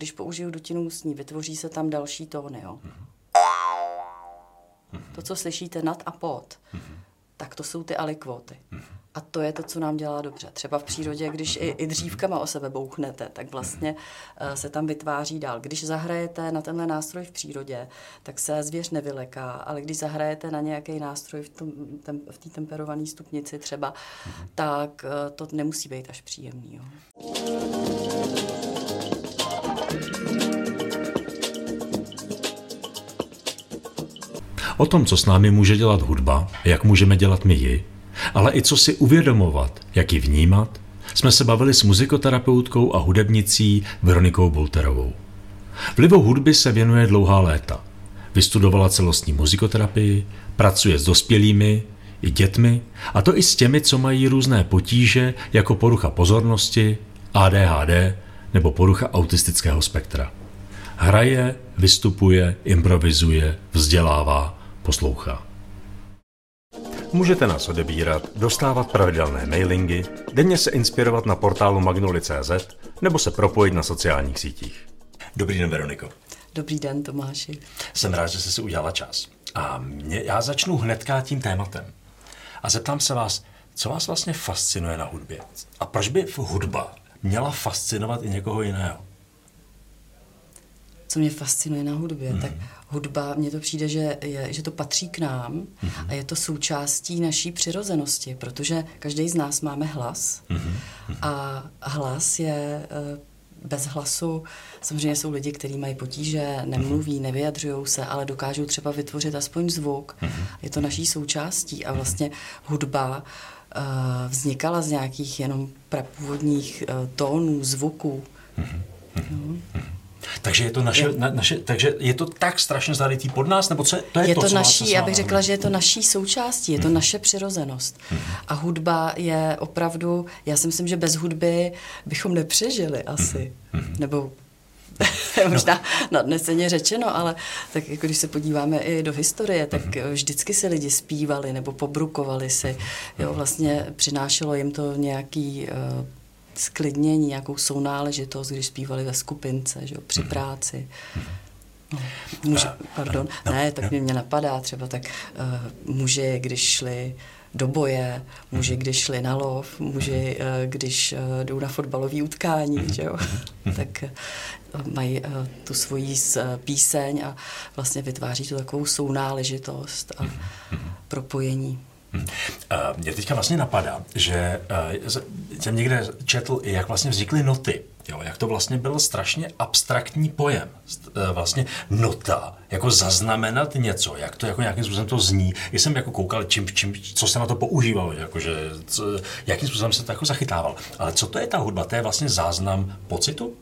Když použiju dutinu ústní, vytvoří se tam další tóny. Jo? To, co slyšíte nad a pod, tak to jsou ty alikvóty. A to je to, co nám dělá dobře. Třeba v přírodě, když i, i dřívkama o sebe bouchnete, tak vlastně uh, se tam vytváří dál. Když zahrajete na tenhle nástroj v přírodě, tak se zvěř nevyleká, ale když zahrajete na nějaký nástroj v, tom, tem, v té temperované stupnici třeba, tak uh, to nemusí být až příjemný. Jo. O tom, co s námi může dělat hudba, jak můžeme dělat my ji, ale i co si uvědomovat, jak ji vnímat, jsme se bavili s muzikoterapeutkou a hudebnicí Veronikou Bolterovou. Vlivu hudby se věnuje dlouhá léta. Vystudovala celostní muzikoterapii, pracuje s dospělými i dětmi, a to i s těmi, co mají různé potíže, jako porucha pozornosti, ADHD nebo porucha autistického spektra. Hraje, vystupuje, improvizuje, vzdělává, poslouchá. Můžete nás odebírat, dostávat pravidelné mailingy, denně se inspirovat na portálu magnoli.cz nebo se propojit na sociálních sítích. Dobrý den, Veroniko. Dobrý den, Tomáši. Jsem rád, že jste si udělala čas. A mě, já začnu hnedka tím tématem. A zeptám se vás, co vás vlastně fascinuje na hudbě? A proč by hudba měla fascinovat i někoho jiného? Co mě fascinuje na hudbě, mm. tak hudba, mně to přijde, že, je, že to patří k nám mm. a je to součástí naší přirozenosti, protože každý z nás máme hlas mm. a hlas je eh, bez hlasu. Samozřejmě jsou lidi, kteří mají potíže, nemluví, nevyjadřují se, ale dokážou třeba vytvořit aspoň zvuk. Je to naší součástí a vlastně hudba uh, vznikala z nějakých jenom prapůvodních uh, tónů, zvuků. No. Takže je to naše, je, na, naše, takže je to tak strašně zalitý pod nás, nebo co, to je, je to, to naší, já bych řekla, že je to naší součástí, je to hmm. naše přirozenost. Hmm. A hudba je opravdu, já si myslím, že bez hudby bychom nepřežili asi. Hmm. Nebo možná nadneseně řečeno, ale tak jako když se podíváme i do historie, tak mm-hmm. vždycky si lidi zpívali nebo pobrukovali si. Jo, vlastně přinášelo jim to nějaký uh, sklidnění, nějakou sounáležitost, když zpívali ve skupince, že jo, při mhm. práci. No, muži, pardon, ne, tak mě, mě napadá třeba tak uh, muži, když šli do boje, muži, mhm. když šli na lov, muži, uh, když uh, jdou na fotbalové utkání, mhm. že jo, tak uh, mají uh, tu svoji uh, píseň a vlastně vytváří tu takovou sounáležitost a propojení. Hmm. Mě teďka vlastně napadá, že jsem někde četl, jak vlastně vznikly noty. Jo, jak to vlastně byl strašně abstraktní pojem. Vlastně nota, jako zaznamenat něco, jak to jako nějakým způsobem to zní. Já jsem jako koukal, čím, čím, co se na to používalo, jakože, co, jakým způsobem se to jako zachytával. Ale co to je ta hudba? To je vlastně záznam pocitu?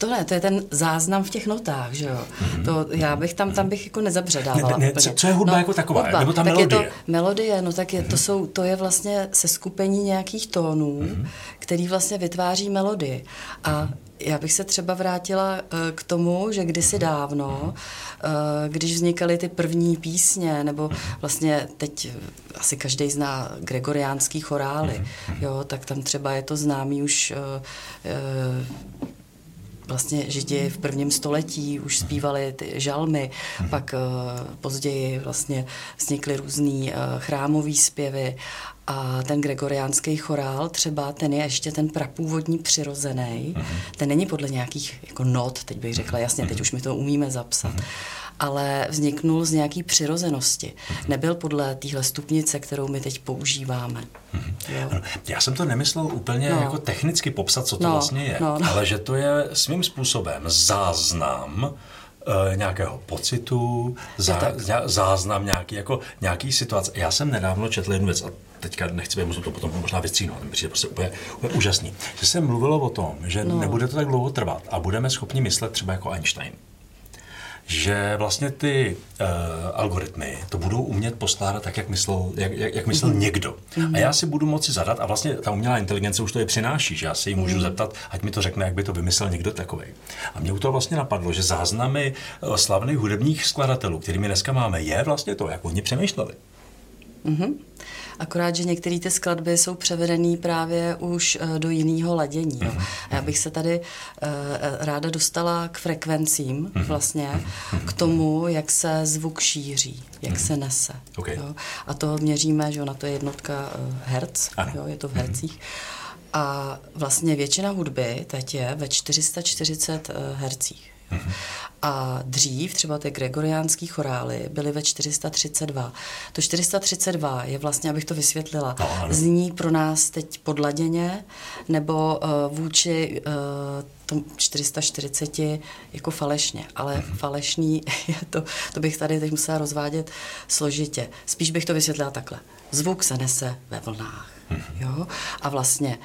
To ne, to je ten záznam v těch notách, že jo. Mm-hmm. To já bych tam, tam bych jako nezabředávala. Ne, ne, co, co je hudba no, jako taková? Hudba, nebo ta tak melodie? Je to melodie, no tak je, mm-hmm. to, jsou, to je vlastně seskupení nějakých tónů, mm-hmm. který vlastně vytváří melodii. A já bych se třeba vrátila uh, k tomu, že kdysi mhm. dávno, uh, když vznikaly ty první písně, nebo mhm. vlastně teď asi každý zná gregoriánský chorály, mhm. jo, tak tam třeba je to známý už uh, vlastně Židi v prvním století už zpívali ty žalmy, hmm. pak uh, později vlastně vznikly různý uh, chrámový zpěvy a ten gregoriánský chorál třeba, ten je ještě ten prapůvodní přirozený, hmm. ten není podle nějakých jako not, teď bych řekla, jasně, teď už my to umíme zapsat, ale vzniknul z nějaký přirozenosti. Nebyl podle téhle stupnice, kterou my teď používáme. Jo. Já jsem to nemyslel úplně no. jako technicky popsat, co to no, vlastně je, no, no. ale že to je svým způsobem záznam e, nějakého pocitu, zá, záznam nějaký, jako, nějaký situace. Já jsem nedávno četl jednu věc a teďka nechci být, musím to potom možná vystříhnout, mi přijde prostě úplně, úplně úžasný. Že se mluvilo o tom, že no. nebude to tak dlouho trvat a budeme schopni myslet třeba jako Einstein že vlastně ty uh, algoritmy to budou umět poskládat tak, jak myslel, jak, jak, jak myslel mm-hmm. někdo. Mm-hmm. A já si budu moci zadat, a vlastně ta umělá inteligence už to je přináší, že já si ji můžu mm-hmm. zeptat, ať mi to řekne, jak by to vymyslel někdo takový. A mě u toho vlastně napadlo, že záznamy uh, slavných hudebních skladatelů, kterými dneska máme, je vlastně to, jak oni přemýšleli. Mm-hmm. Akorát, že některé ty skladby jsou převedené právě už uh, do jiného ladění. Jo. Mhm. A já bych se tady uh, ráda dostala k frekvencím mhm. vlastně, mhm. k tomu, jak se zvuk šíří, jak se nese. Okay. Jo. A to měříme, že na to je jednotka uh, herc, jo, je to v hercích. A vlastně většina hudby teď je ve 440 hercích. A dřív třeba ty gregoriánský chorály byly ve 432. To 432 je vlastně, abych to vysvětlila, no, zní pro nás teď podladěně nebo uh, vůči uh, tom 440 jako falešně, ale mm-hmm. falešný je to, to bych tady teď musela rozvádět složitě. Spíš bych to vysvětlila takhle. Zvuk se nese ve vlnách. Mm-hmm. Jo? A vlastně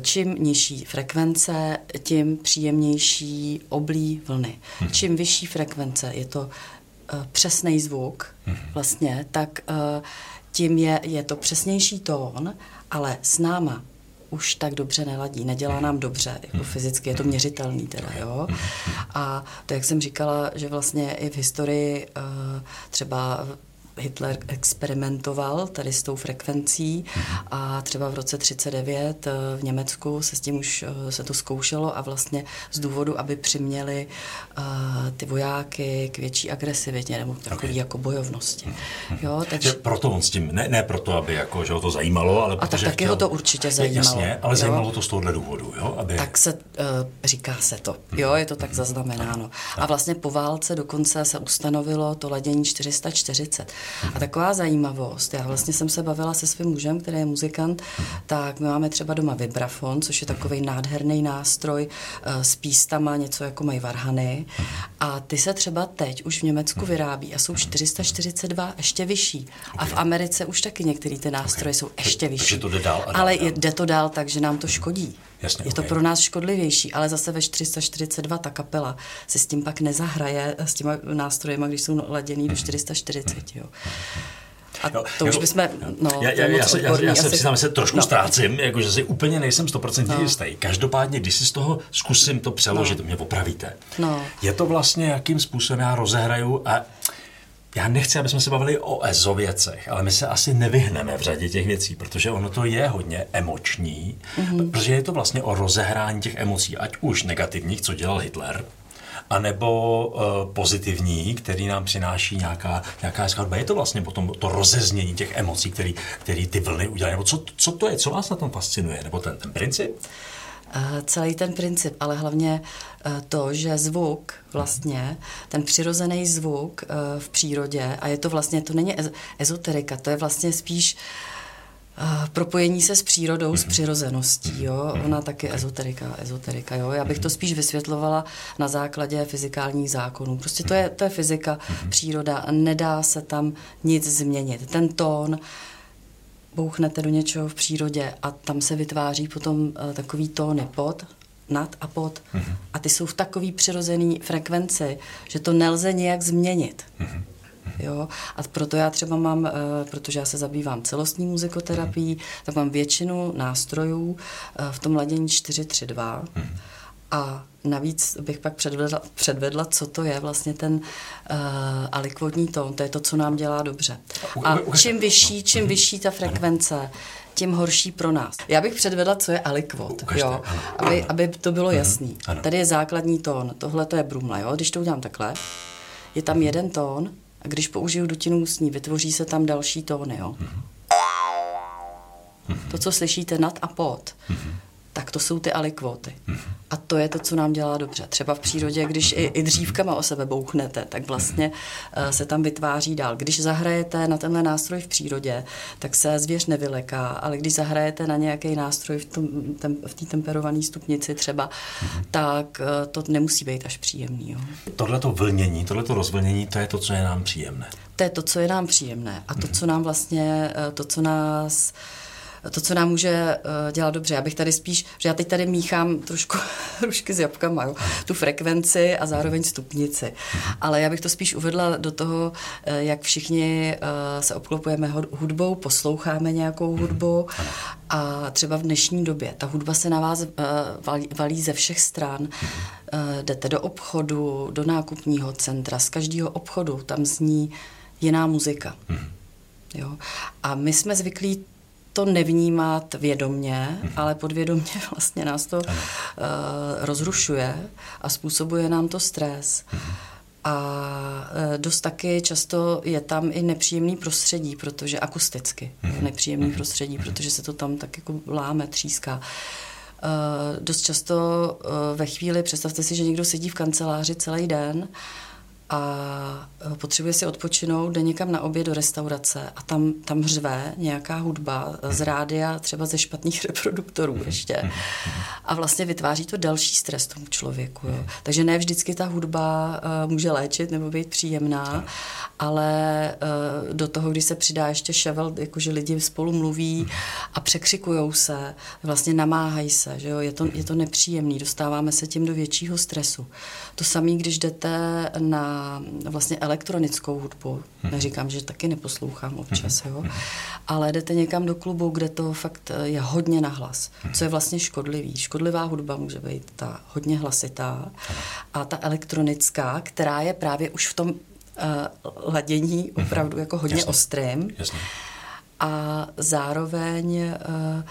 čím nižší frekvence, tím příjemnější oblí vlny. Hmm. Čím vyšší frekvence, je to uh, přesný zvuk hmm. vlastně, tak uh, tím je, je to přesnější tón, ale s náma už tak dobře neladí, nedělá mhm. nám dobře, jako fyzicky je to měřitelný teda, jo. A to, jak jsem říkala, že vlastně i v historii třeba Hitler experimentoval tady s tou frekvencí a třeba v roce 39 eh, v Německu se s tím už eh, se to zkoušelo a vlastně z důvodu, aby přiměli uh, ty vojáky k větší agresivitě nebo takový okay. jako bojovnosti. Jo, takže... proto on s tím, ne, ne proto, aby jako, že ho to zajímalo, ale a tak taky chtěl... ho to určitě zajímalo. Jasně, ale jo? zajímalo to z tohohle důvodu, jo? Aby... Tak se uh, říká se to, jo, je to tak zaznamenáno. A vlastně po válce dokonce se ustanovilo to ladění 440. A taková zajímavost, já vlastně jsem se bavila se svým mužem, který je muzikant, tak my máme třeba doma vibrafon, což je takový nádherný nástroj uh, s pístama, něco jako mají varhany. A ty se třeba teď už v Německu vyrábí a jsou 442 ještě vyšší. A v Americe už taky některé ty nástroje jsou ještě vyšší. Takže to jde dál. Ale jde to dál tak, že nám to škodí. Jasně, je to okay. pro nás škodlivější, ale zase ve 442 ta kapela si s tím pak nezahraje, s těma nástrojema, když jsou laděný do 440. Mhm. Jo. A to jo, už bychom, no, já, já, já, se, já, já se přiznám, že se trošku no. ztrácím, jakože si úplně nejsem 100% no. jistý. Každopádně, když si z toho zkusím to přeložit, no. mě opravíte. No. Je to vlastně, jakým způsobem já rozehraju a já nechci, aby jsme se bavili o EZO věcech, ale my se asi nevyhneme v řadě těch věcí, protože ono to je hodně emoční, mm-hmm. protože je to vlastně o rozehrání těch emocí, ať už negativních, co dělal Hitler, anebo uh, pozitivní, který nám přináší nějaká, nějaká skladba. Je to vlastně potom to rozeznění těch emocí, který, který ty vlny udělají. Nebo co, co to je, co vás na tom fascinuje? Nebo ten, ten princip? Uh, celý ten princip, ale hlavně uh, to, že zvuk vlastně, ten přirozený zvuk uh, v přírodě, a je to vlastně, to není ezoterika, to je vlastně spíš propojení se s přírodou, s mhm. přirozeností, jo. Mhm. Ona taky ezoterika, ezoterika, jo. Já bych to spíš vysvětlovala na základě fyzikálních zákonů. Prostě to je, to je fyzika, mhm. příroda, nedá se tam nic změnit. Ten tón, bouchnete do něčeho v přírodě a tam se vytváří potom uh, takový tóny pod, nad a pod. Mm-hmm. A ty jsou v takový přirozený frekvenci, že to nelze nějak změnit. Mm-hmm. Jo? A proto já třeba mám, uh, protože já se zabývám celostní muzikoterapií, mm. tak mám většinu nástrojů uh, v tom ladění 432. Mm. A navíc bych pak předvedla, předvedla, co to je vlastně ten uh, alikvodní tón. To je to, co nám dělá dobře. A čím vyšší, čím mhm. vyšší ta frekvence, tím horší pro nás. Já bych předvedla, co je alikvot, jo, aby, aby to bylo mhm. jasný. Tady je základní tón, tohle to je brumla, jo. Když to udělám takhle, je tam jeden tón, a když použiju dutinu ústní, vytvoří se tam další tóny. Jo? To, co slyšíte nad a pod, tak to jsou ty alikvóty. A to je to, co nám dělá dobře. Třeba v přírodě, když i, i dřívkama o sebe bouchnete, tak vlastně uh, se tam vytváří dál. Když zahrajete na tenhle nástroj v přírodě, tak se zvěř nevyleká, ale když zahrajete na nějaký nástroj v, tom, tem, v té temperované stupnici třeba, tak uh, to nemusí být až příjemný. Tohle to vlnění, tohle to rozvlnění, to je to, co je nám příjemné. To je to, co je nám příjemné. A to, co nám vlastně, uh, to, co nás to, co nám může uh, dělat dobře. Já bych tady spíš, že já teď tady míchám trošku rušky s jabkama, jo? tu frekvenci a zároveň stupnici. Ale já bych to spíš uvedla do toho, uh, jak všichni uh, se obklopujeme hudbou, posloucháme nějakou hudbu a třeba v dnešní době ta hudba se na vás valí, valí ze všech stran. Uh, jdete do obchodu, do nákupního centra, z každého obchodu tam zní jiná muzika. Jo? A my jsme zvyklí to nevnímat vědomně, mm-hmm. ale podvědomně vlastně nás to uh, rozrušuje a způsobuje nám to stres. Mm-hmm. A uh, dost taky často je tam i nepříjemný prostředí, protože akusticky je nepříjemný mm-hmm. prostředí, protože se to tam tak jako láme, tříská. Uh, dost často uh, ve chvíli, představte si, že někdo sedí v kanceláři celý den a e, potřebuje si odpočinout, jde někam na oběd do restaurace a tam, tam řve nějaká hudba z rádia, třeba ze špatných reproduktorů ještě. A vlastně vytváří to další stres tomu člověku. Jo. Takže ne vždycky ta hudba uh, může léčit nebo být příjemná, ale uh, do toho, když se přidá ještě ševel, jakože lidi spolu mluví a překřikujou se, vlastně namáhají se, že jo, je to, je to nepříjemný, dostáváme se tím do většího stresu. To samé, když jdete na vlastně elektronickou hudbu. Mhm. Neříkám, že taky neposlouchám občas, mhm. jo. Ale jdete někam do klubu, kde to fakt eh, je hodně nahlas, mhm. co je vlastně škodlivý. Škodlivá hudba může být ta hodně hlasitá a ta elektronická, která je právě už v tom uh, ladění opravdu jako hodně Jasně. ostrým. Jasně. A zároveň uh,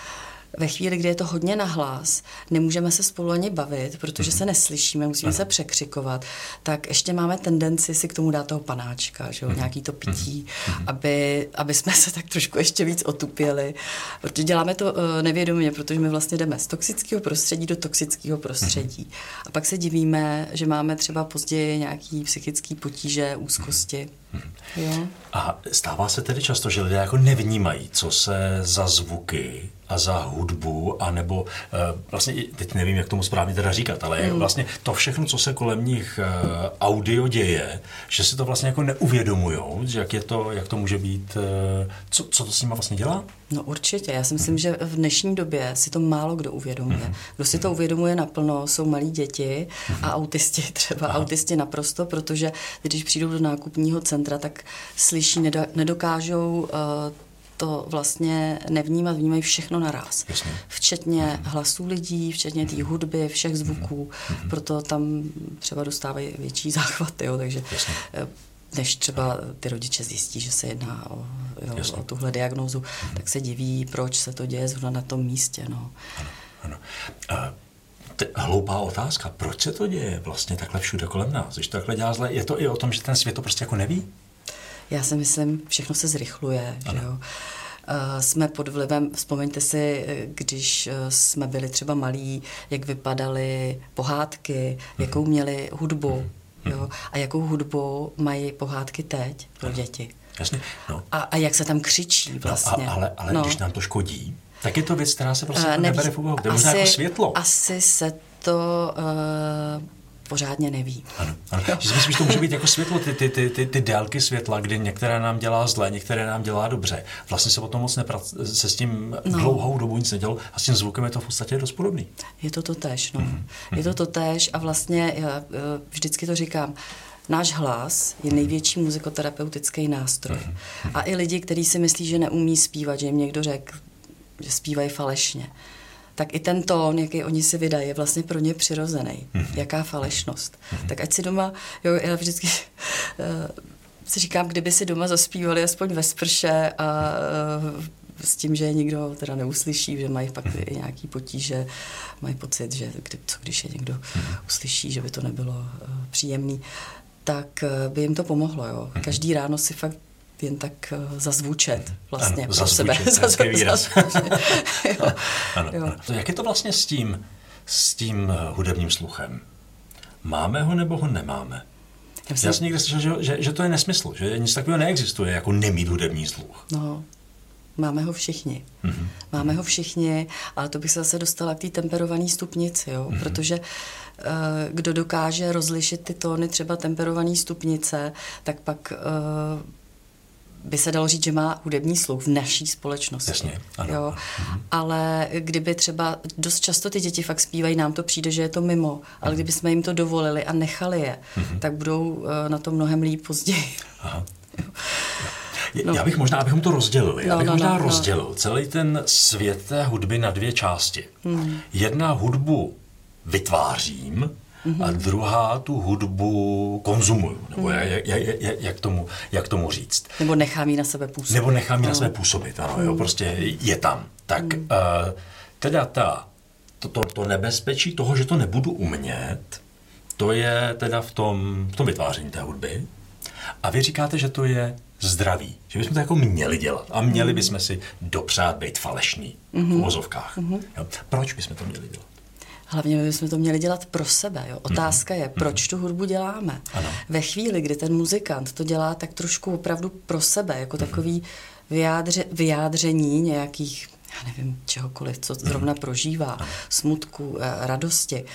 ve chvíli, kdy je to hodně nahlas, nemůžeme se spolu ani bavit, protože mm-hmm. se neslyšíme, musíme ano. se překřikovat, tak ještě máme tendenci si k tomu dát toho panáčka, že jo, mm-hmm. nějaký to pití, mm-hmm. aby, aby jsme se tak trošku ještě víc otupěli. Protože děláme to uh, nevědomě, protože my vlastně jdeme z toxického prostředí do toxického prostředí. Mm-hmm. A pak se divíme, že máme třeba později nějaký psychický potíže, úzkosti. Mm-hmm. Jo. A stává se tedy často, že lidé jako nevnímají, co se za zvuky a za hudbu, anebo uh, vlastně, teď nevím, jak tomu správně teda říkat, ale mm. vlastně to všechno, co se kolem nich uh, audio děje, že si to vlastně jako neuvědomujou, že jak, je to, jak to může být, uh, co, co to s nimi vlastně dělá? No určitě, já si myslím, mm. že v dnešní době si to málo kdo uvědomuje. Mm. Kdo si to uvědomuje naplno, jsou malí děti mm. a autisti třeba, Aha. autisti naprosto, protože když přijdou do nákupního centra, tak slyší, nedokážou uh, to vlastně nevnímat, vnímají všechno naraz. Jasně. Včetně mm. hlasů lidí, včetně té hudby, všech zvuků, mm. proto tam třeba dostávají větší záchvaty, jo, takže Jasně. Eh, než třeba ty rodiče zjistí, že se jedná o, jo, o tuhle diagnózu, mm. tak se diví, proč se to děje zrovna na tom místě. No. Ano, ano. A t- hloupá otázka, proč se to děje vlastně takhle všude kolem nás? Když to takhle dělá zle, je to i o tom, že ten svět to prostě jako neví? Já si myslím, všechno se zrychluje. Že jo? Uh, jsme pod vlivem, vzpomeňte si, když eh, jsme byli třeba malí, jak vypadaly pohádky, mm. jakou měli hudbu. Mm. Jo? A jakou hudbu mají pohádky teď pro děti. Jasně. No. A, a jak se tam křičí vlastně. No, a, ale ale no. když nám to škodí, tak je to věc, která se prostě uh, nebere v úvahu. To je možná jako světlo. Asi se to uh, pořádně neví. Ano, ano. Že si myslím, že to může být jako světlo, ty, ty, ty, ty, ty délky světla, kdy některé nám dělá zle, některé nám dělá dobře. Vlastně se potom moc neprac, se s tím no. dlouhou dobu nic nedělo a s tím zvukem je to v podstatě dost podobný. Je to to tež, no. Mm-hmm. Je to to tež a vlastně já vždycky to říkám, Náš hlas je největší muzikoterapeutický nástroj. Mm-hmm. A i lidi, kteří si myslí, že neumí zpívat, že jim někdo řekl, že zpívají falešně, tak i ten tón, jaký oni si vydají, je vlastně pro ně přirozený. Mm-hmm. Jaká falešnost. Mm-hmm. Tak ať si doma, jo, já vždycky uh, si říkám, kdyby si doma zaspívali aspoň ve sprše a uh, s tím, že je nikdo teda neuslyší, že mají pak i nějaký potíže, mají pocit, že kdy, co když je někdo mhm. uslyší, že by to nebylo uh, příjemný, tak uh, by jim to pomohlo. Jo. Mhm. Každý ráno si fakt jen tak uh, zazvučet vlastně ano, pro sebe. Zazvučet, výraz. jo. ano, jo. Ano. Jak je to vlastně s tím, s tím eh, hudebním sluchem? Máme ho nebo ho nemáme? Já, jsem... Já jsem někde slyšel, že, že, že to je nesmysl, že nic takového neexistuje, jako nemít hudební sluch. No, Máme ho všichni. Mm-hmm. Máme ho všichni, ale to bych se zase dostala k té temperované stupnici, jo? Mm-hmm. protože uh, kdo dokáže rozlišit ty tóny třeba temperované stupnice, tak pak by se dalo říct, že má hudební sluch v naší společnosti. Jasně, ano. Jo? Mhm. Ale kdyby třeba dost často ty děti fakt zpívají, nám to přijde, že je to mimo, ale mhm. kdyby jsme jim to dovolili a nechali je, mhm. tak budou uh, na to mnohem líp později. Aha. No. Já bych možná, abychom to rozdělili, no, já bych no, možná no, no. rozdělil no. celý ten svět té hudby na dvě části. Hmm. Jedna hudbu vytvářím mm-hmm. a druhá tu hudbu konzumuju, nebo mm-hmm. jak, jak, jak, jak, tomu, jak tomu říct. Nebo nechám ji na sebe působit. Nebo nechám ji no. na sebe působit, ano, mm. jo, prostě je tam. Tak mm. uh, teda ta, to, to, to nebezpečí toho, že to nebudu umět, to je teda v tom, v tom vytváření té hudby. A vy říkáte, že to je zdraví, že bychom to jako měli dělat a měli bychom si dopřát být falešní mm-hmm. v mhm. uvozovkách. Mm-hmm. Jo. Proč bychom to měli dělat? Hlavně bychom to měli dělat pro sebe. Jo? Otázka mm-hmm. je, proč tu hudbu děláme. Ano. Ve chvíli, kdy ten muzikant to dělá tak trošku opravdu pro sebe, jako mm-hmm. takový vyjádře, vyjádření nějakých, já nevím, čehokoliv, co zrovna mm-hmm. prožívá, smutku, eh, radosti,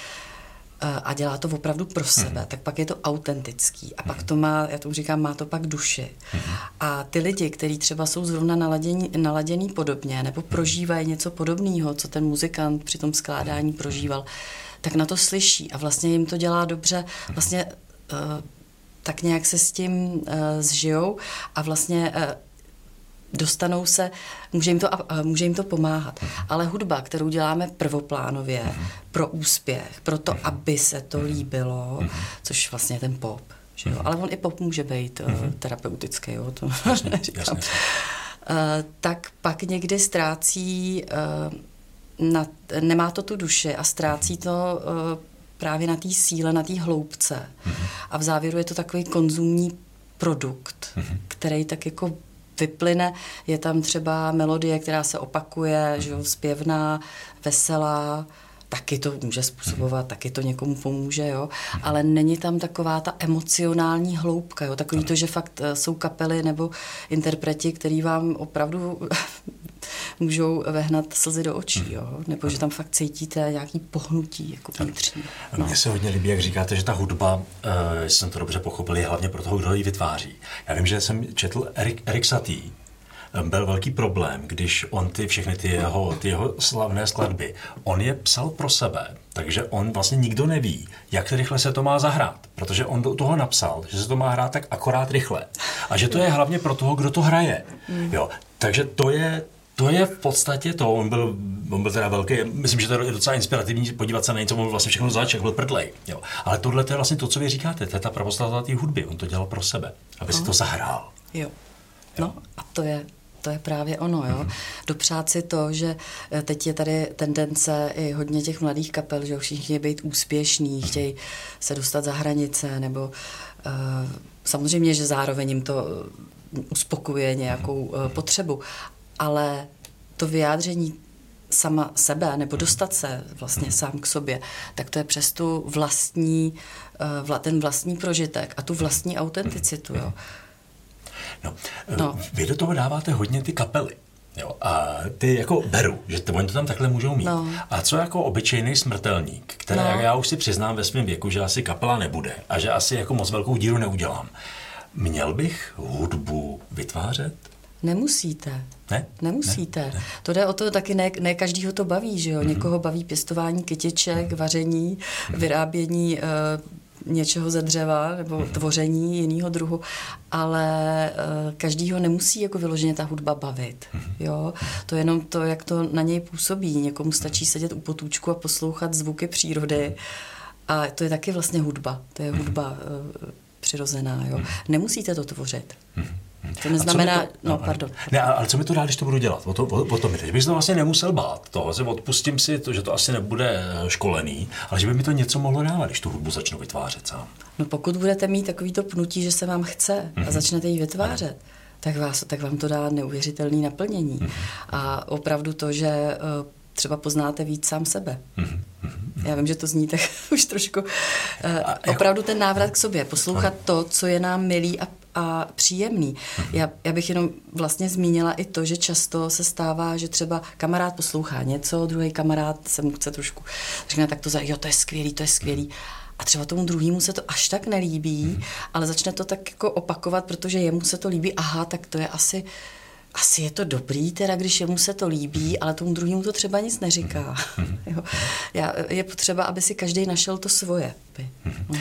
a dělá to opravdu pro sebe, mm. tak pak je to autentický. A pak mhm. to má, já tomu říkám, má to pak duši. Mm. A ty lidi, kteří třeba jsou zrovna naladění, naladěný podobně, nebo mhm. prožívají něco podobného, co ten muzikant při tom skládání mhm. prožíval, tak na to slyší a vlastně jim to dělá dobře. Vlastně uh, tak nějak se s tím uh, zžijou a vlastně uh, dostanou se, může jim to, může jim to pomáhat. Ale hudba, kterou děláme prvoplánově pro úspěch, pro to, aby se to líbilo, což vlastně je ten pop, že jo? ale on i pop může být uh, terapeutický, jo? to jasně, jasně. Uh, tak pak někdy ztrácí, uh, na, nemá to tu duši a ztrácí to uh, právě na té síle, na té hloubce. A v závěru je to takový konzumní produkt, který tak jako vyplyne. Je tam třeba melodie, která se opakuje, že jo, zpěvná, veselá, taky to může způsobovat, taky to někomu pomůže, jo, ale není tam taková ta emocionální hloubka, jo, takový to, že fakt eh, jsou kapely nebo interpreti, který vám opravdu můžou vehnat slzy do očí, jo? nebo že tam fakt cítíte nějaký pohnutí jako vnitřní. No. Mně se hodně líbí, jak říkáte, že ta hudba, uh, jsem to dobře pochopil, je hlavně pro toho, kdo ji vytváří. Já vím, že jsem četl Erik, Erik eh, byl velký problém, když on ty všechny ty jeho, ty jeho slavné skladby, on je psal pro sebe, takže on vlastně nikdo neví, jak rychle se to má zahrát, protože on do toho napsal, že se to má hrát tak akorát rychle a že to je hlavně pro toho, kdo to hraje. Mm. Jo, takže to je, to je v podstatě to. On byl, on byl teda velký, myslím, že to je docela inspirativní podívat se na něco, on vlastně všechno zač, byl prdlej. Jo. Ale tohle to je vlastně to, co vy říkáte, to je ta pravoslavná té hudby. On to dělal pro sebe, aby no. si to zahrál. Jo. No a to je to je právě ono, jo. Mm-hmm. Dopřát si to, že eh, teď je tady tendence i hodně těch mladých kapel, že všichni chtějí být úspěšní, mm-hmm. chtějí se dostat za hranice, nebo uh, samozřejmě, že zároveň jim to uspokuje nějakou uh, potřebu, ale to vyjádření sama sebe, nebo dostat se vlastně sám k sobě, tak to je přes tu vlastní, eh, ten vlastní prožitek a tu vlastní autenticitu. Jo. No, eh, no. Vy do toho dáváte hodně ty kapely. Jo, a ty jako beru, že to, oni to tam takhle můžou mít. No. A co jako obyčejný smrtelník, který no. já už si přiznám ve svém věku, že asi kapela nebude a že asi jako moc velkou díru neudělám. Měl bych hudbu vytvářet? Nemusíte. Ne? Nemusíte. Ne, ne. To jde o to, taky ne, ne každýho to baví, že jo? Mm-hmm. Někoho baví pěstování kytiček, mm-hmm. vaření, mm-hmm. vyrábění uh, něčeho ze dřeva nebo mm-hmm. tvoření jiného druhu, ale uh, každýho nemusí jako vyloženě ta hudba bavit. Mm-hmm. Jo? To je jenom to, jak to na něj působí. Někomu stačí sedět u potůčku a poslouchat zvuky přírody a to je taky vlastně hudba. To je hudba uh, přirozená. Jo? Nemusíte to tvořit. Mm-hmm. To neznamená, to, no, no, pardon. Ne, ale co mi to dá, když to budu dělat? O to, o, o to mi teď. Bych to vlastně nemusel bát. Toho že odpustím si to, že to asi nebude eh, školený, ale že by mi to něco mohlo dávat, když tu hudbu začnu vytvářet sám. No pokud budete mít takový to pnutí, že se vám chce mm-hmm. a mhm. začnete ji vytvářet, tak, vás, tak vám to dá neuvěřitelné naplnění. Mm-hmm. A opravdu to, že eh, třeba poznáte víc sám sebe. Mm-hmm. Já vím, že to zní tak už trošku. Uh, opravdu ten návrat k sobě, poslouchat to, co je nám milý a a příjemný. Mhm. Já, já bych jenom vlastně zmínila i to, že často se stává, že třeba kamarád poslouchá něco, druhý kamarád se mu chce trošku řekne tak to za, jo, to je skvělý, to je skvělý. A třeba tomu druhému se to až tak nelíbí, mhm. ale začne to tak jako opakovat, protože jemu se to líbí, aha, tak to je asi asi je to dobrý, teda když jemu se to líbí, ale tomu druhému to třeba nic neříká. Mhm. jo. Já, je potřeba, aby si každý našel to svoje. Mm.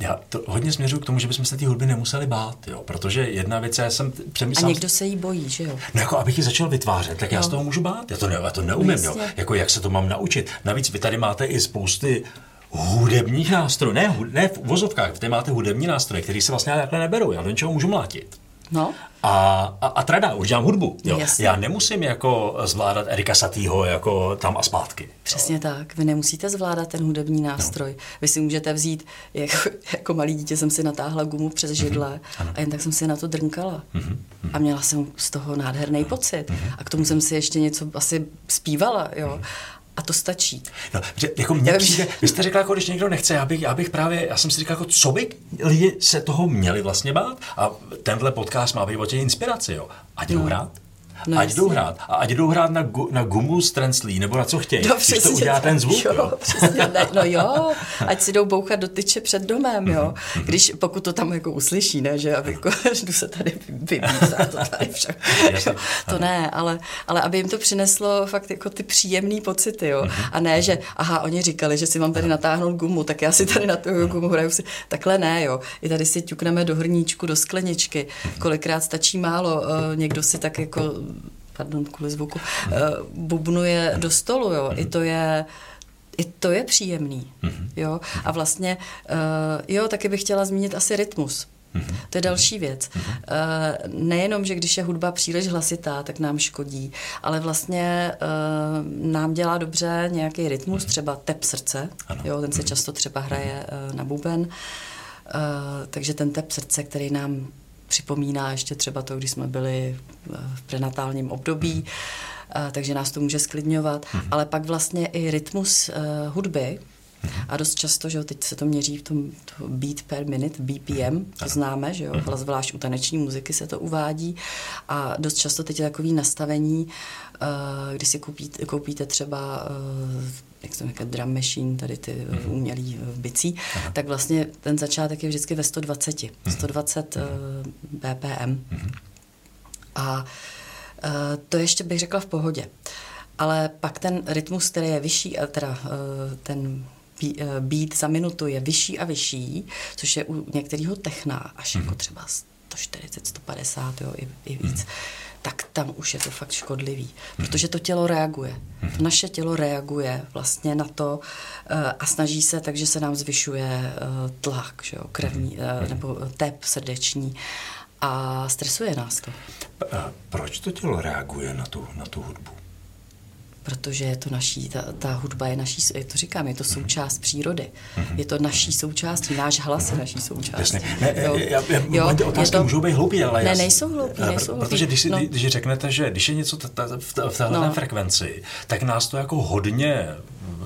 Já to hodně směřuji k tomu, že bychom se té hudby nemuseli bát, jo, protože jedna věc, já jsem přemýšlel... A někdo se jí bojí, že jo? No jako, abych ji začal vytvářet, tak jo. já z toho můžu bát, já to, ne, já to neumím, jo. Jako jak se to mám naučit. Navíc vy tady máte i spousty hudebních nástrojů, ne, ne v vozovkách, tady máte hudební nástroje, které se vlastně takhle neberou, já do něčeho můžu mlátit. No. A, a, a trada, už dělám hudbu. Jo. Jasně. Já nemusím jako zvládat Erika Satýho jako tam a zpátky. Přesně tak. Vy nemusíte zvládat ten hudební nástroj. No. Vy si můžete vzít, jako, jako malý dítě jsem si natáhla gumu přes Mhm. židle mm-hmm. a jen tak jsem si na to drnkala. Mm-hmm. A měla jsem z toho nádherný pocit. Mm-hmm. A k tomu jsem si ještě něco asi zpívala, jo. A to stačí. No, že, jako mně přijde, vy jste řekla, jako když někdo nechce, já bych, já bych právě, já jsem si říkal, jako, co by lidi se toho měli vlastně bát? A tenhle podcast má být o těch inspiraci, jo. Ať jdou hrát. No ať jdou hrát. A ať jdou hrát na, gu, na gumu z Translí, nebo na co chtějí. No, když to udělá ten zvuk, jo. jo. Přesně, ne, no jo, ať si jdou bouchat do tyče před domem, jo. Mhm. Když, pokud to tam jako uslyší, ne, že aby jako, jdu se tady vybít a to tady však. Jasně. Jo, to ne, ale, ale aby jim to přineslo fakt jako ty příjemné pocity, jo. A ne, že aha, oni říkali, že si mám tady natáhnout gumu, tak já si tady na tu gumu hraju si. Takhle ne, jo. I tady si ťukneme do hrníčku, do skleničky. Kolikrát stačí málo, eh, někdo si tak jako pardon, kvůli zvuku, eh, bubnuje do stolu, jo. I to je i to je příjemný, jo. A vlastně, eh, jo, taky bych chtěla zmínit asi rytmus. To je další věc. Eh, Nejenom, že když je hudba příliš hlasitá, tak nám škodí, ale vlastně nám dělá dobře nějaký rytmus, třeba tep srdce, jo, ten se často třeba hraje na buben, takže ten tep srdce, který nám připomíná ještě třeba to, když jsme byli v prenatálním období, eh, takže nás to může sklidňovat, ale pak vlastně i rytmus eh, hudby, a dost často, že jo, teď se to měří v tom to beat per minute, BPM, to známe, že jo, ale zvlášť u taneční muziky se to uvádí. A dost často teď je takový nastavení, eh, když si koupíte, koupíte třeba jak jsem říkal, drum machine, tady ty mm umělý eh, bicí, tak vlastně ten začátek je vždycky ve 120, 120 eh, BPM. A eh, to ještě bych řekla v pohodě. Ale pak ten rytmus, který je vyšší, a teda eh, ten eh, beat za minutu je vyšší a vyšší, což je u některého techna až jako třeba 140, 150, jo, i, i víc, tak tam už je to fakt škodlivý, protože to tělo reaguje. Naše tělo reaguje vlastně na to eh, a snaží se, takže se nám zvyšuje eh, tlak, že jo, krevní, eh, nebo tep srdeční a stresuje nás to. A Proč to tělo reaguje na tu, na tu hudbu? Protože je to naší, ta, ta hudba je naší, je to říkám, je to součást přírody. Je to naší součástí, náš hlas je naší součástí. Jasně. Ne, Jo. já, já, Jo, ty otázky to- můžou být hloupý, ale Ne, já, nejsou hloupý, Eh, nejsou hloupý. Protože když, si, No. když řeknete, že když je něco v téhle No. frekvenci, tak nás to jako hodně,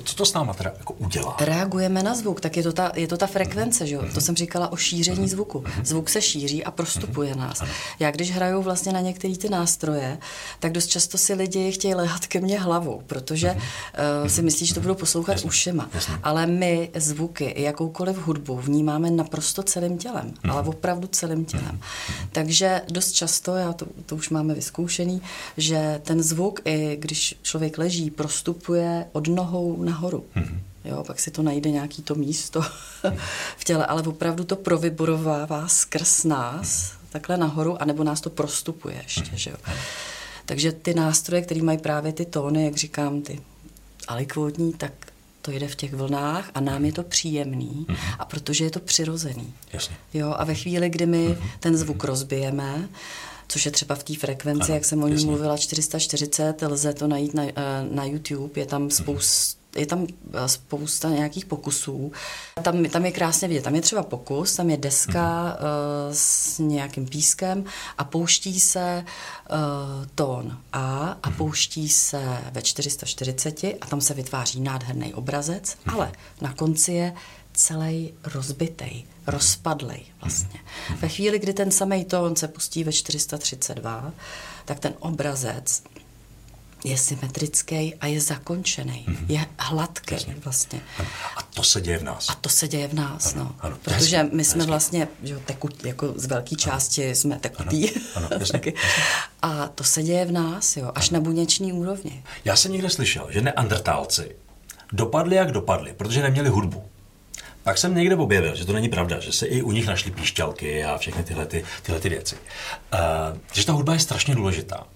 co to s náma teda jako udělá? Reagujeme na zvuk, tak je to ta, je to ta frekvence, že jo? To jsem říkala o šíření zvuku. Zvuk se šíří a prostupuje nás. Já když hraju vlastně na některé ty nástroje, tak dost často si lidi chtějí lehat ke mně hlavou, protože uh, si myslí, že to budou poslouchat ušima. Ale my zvuky, i jakoukoliv hudbu vnímáme naprosto celým tělem, ale opravdu celým tělem. Takže dost často, já to, to už máme vyzkoušený, že ten zvuk, i když člověk leží, prostupuje od nohou nahoru. Jo, pak si to najde nějaký to místo v těle, ale opravdu to provyborovává skrz nás, takhle nahoru, anebo nás to prostupuje ještě, že jo. Takže ty nástroje, které mají právě ty tóny, jak říkám, ty alikvotní, tak to jde v těch vlnách a nám je to příjemný a protože je to přirozený. Jasně. Jo, a ve chvíli, kdy my ten zvuk rozbijeme, což je třeba v té frekvenci, Ano, jak jsem o ní mluvila, 440, lze to najít na, eh, na YouTube, je tam spousta je tam eh, spousta nějakých pokusů. Tam, tam je krásně vidět. Tam je třeba pokus, tam je deska uh, s nějakým pískem a pouští se uh, tón A a pouští se ve 440 a tam se vytváří nádherný obrazec, ale na konci je celý rozbitej, rozpadlej vlastně. Ve chvíli, kdy ten samý tón se pustí ve 432, tak ten obrazec je symetrický a je zakončený, je hladký vlastně. A to se děje v nás. A to se děje v nás, Ano, no. ano, Protože my jsme hezky. vlastně, že jo, tekut, jako z velké části jsme tekutí. Ano, ano, jasně. A to se děje v nás, jo, až na buněční úrovni. Já jsem někde slyšel, že neandertálci dopadli, jak dopadli, protože neměli hudbu. Pak jsem někde objevil, že to není pravda, že se i u nich našly píšťalky a všechny tyhle, ty, tyhle ty věci. Uh, že ta hudba je strašně důležitá.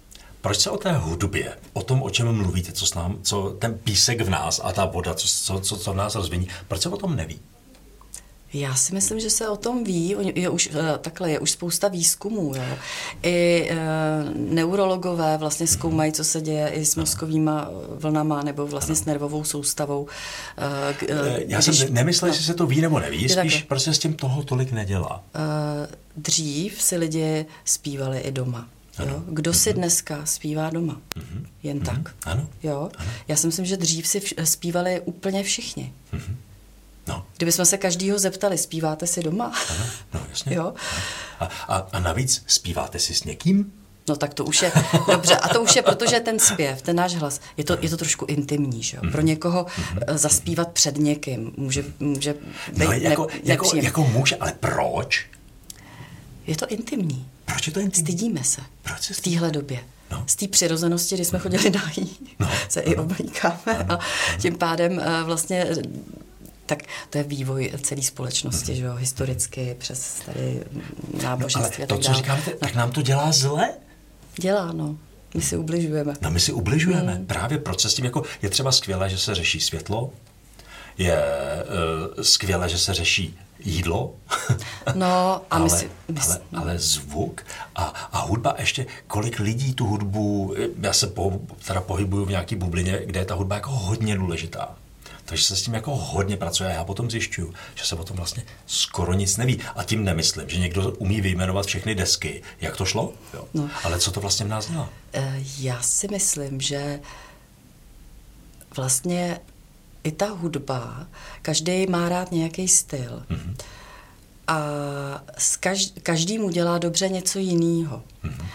Proč se o té hudbě, o tom, o čem mluvíte, co, s nám, co ten písek v nás a ta voda, co, co, co, v nás rozviní, proč se o tom neví? Já si myslím, že se o tom ví, je už, eh, takhle je už spousta výzkumů. Jo. I e, neurologové vlastně zkoumají, co se děje i s mozkovýma vlnama nebo vlastně s nervovou soustavou. E, Já když, jsem nemyslel, no, že se to ví nebo neví, spíš prostě s tím toho tolik nedělá. E, dřív si lidi zpívali i doma. Jo? Kdo si mhm. dneska zpívá doma? Mm-hmm. Jen mm-hmm. tak. Ano. Jo? Ano. Já si myslím, že dřív si vš- zpívali úplně všichni. Mm-hmm. No. Kdybychom se každýho zeptali, zpíváte si doma? Ano, no jasně. jo? A, a, a navíc zpíváte si s někým? No tak to už je, dobře, a to už je, protože ten zpěv, ten náš hlas, je to, je to trošku intimní, že jo? Pro někoho mm-hmm. zaspívat před někým může, může být no, jako, ne, jako, jako může, ale proč? Je to intimní. Proč je to intimní? Stydíme se. Proč se v téhle době. No. Z té přirozenosti, kdy jsme chodili na no. se no. i oblíkáme a tím pádem uh, vlastně tak to je vývoj celé společnosti, mm-hmm. že jo, historicky přes tady náboženství. No, ale to, co říkáte, tak nám to dělá zle? Dělá, no. My si ubližujeme. No my si ubližujeme. Mm. Právě proč se s tím jako, je třeba skvělé, že se řeší světlo, je uh, skvělé, že se řeší jídlo, no, a ale, my si, my ale, no. ale zvuk a, a hudba ještě, kolik lidí tu hudbu, já se po, teda pohybuju v nějaký bublině, kde je ta hudba jako hodně důležitá. Takže se s tím jako hodně pracuje a já potom zjišťuju, že se o tom vlastně skoro nic neví. A tím nemyslím, že někdo umí vyjmenovat všechny desky. Jak to šlo? Jo. No. Ale co to vlastně v nás dělá? Eh, já si myslím, že vlastně i ta hudba, každý má rád nějaký styl. Mm-hmm. A každý mu dělá dobře něco jiného. Mm-hmm.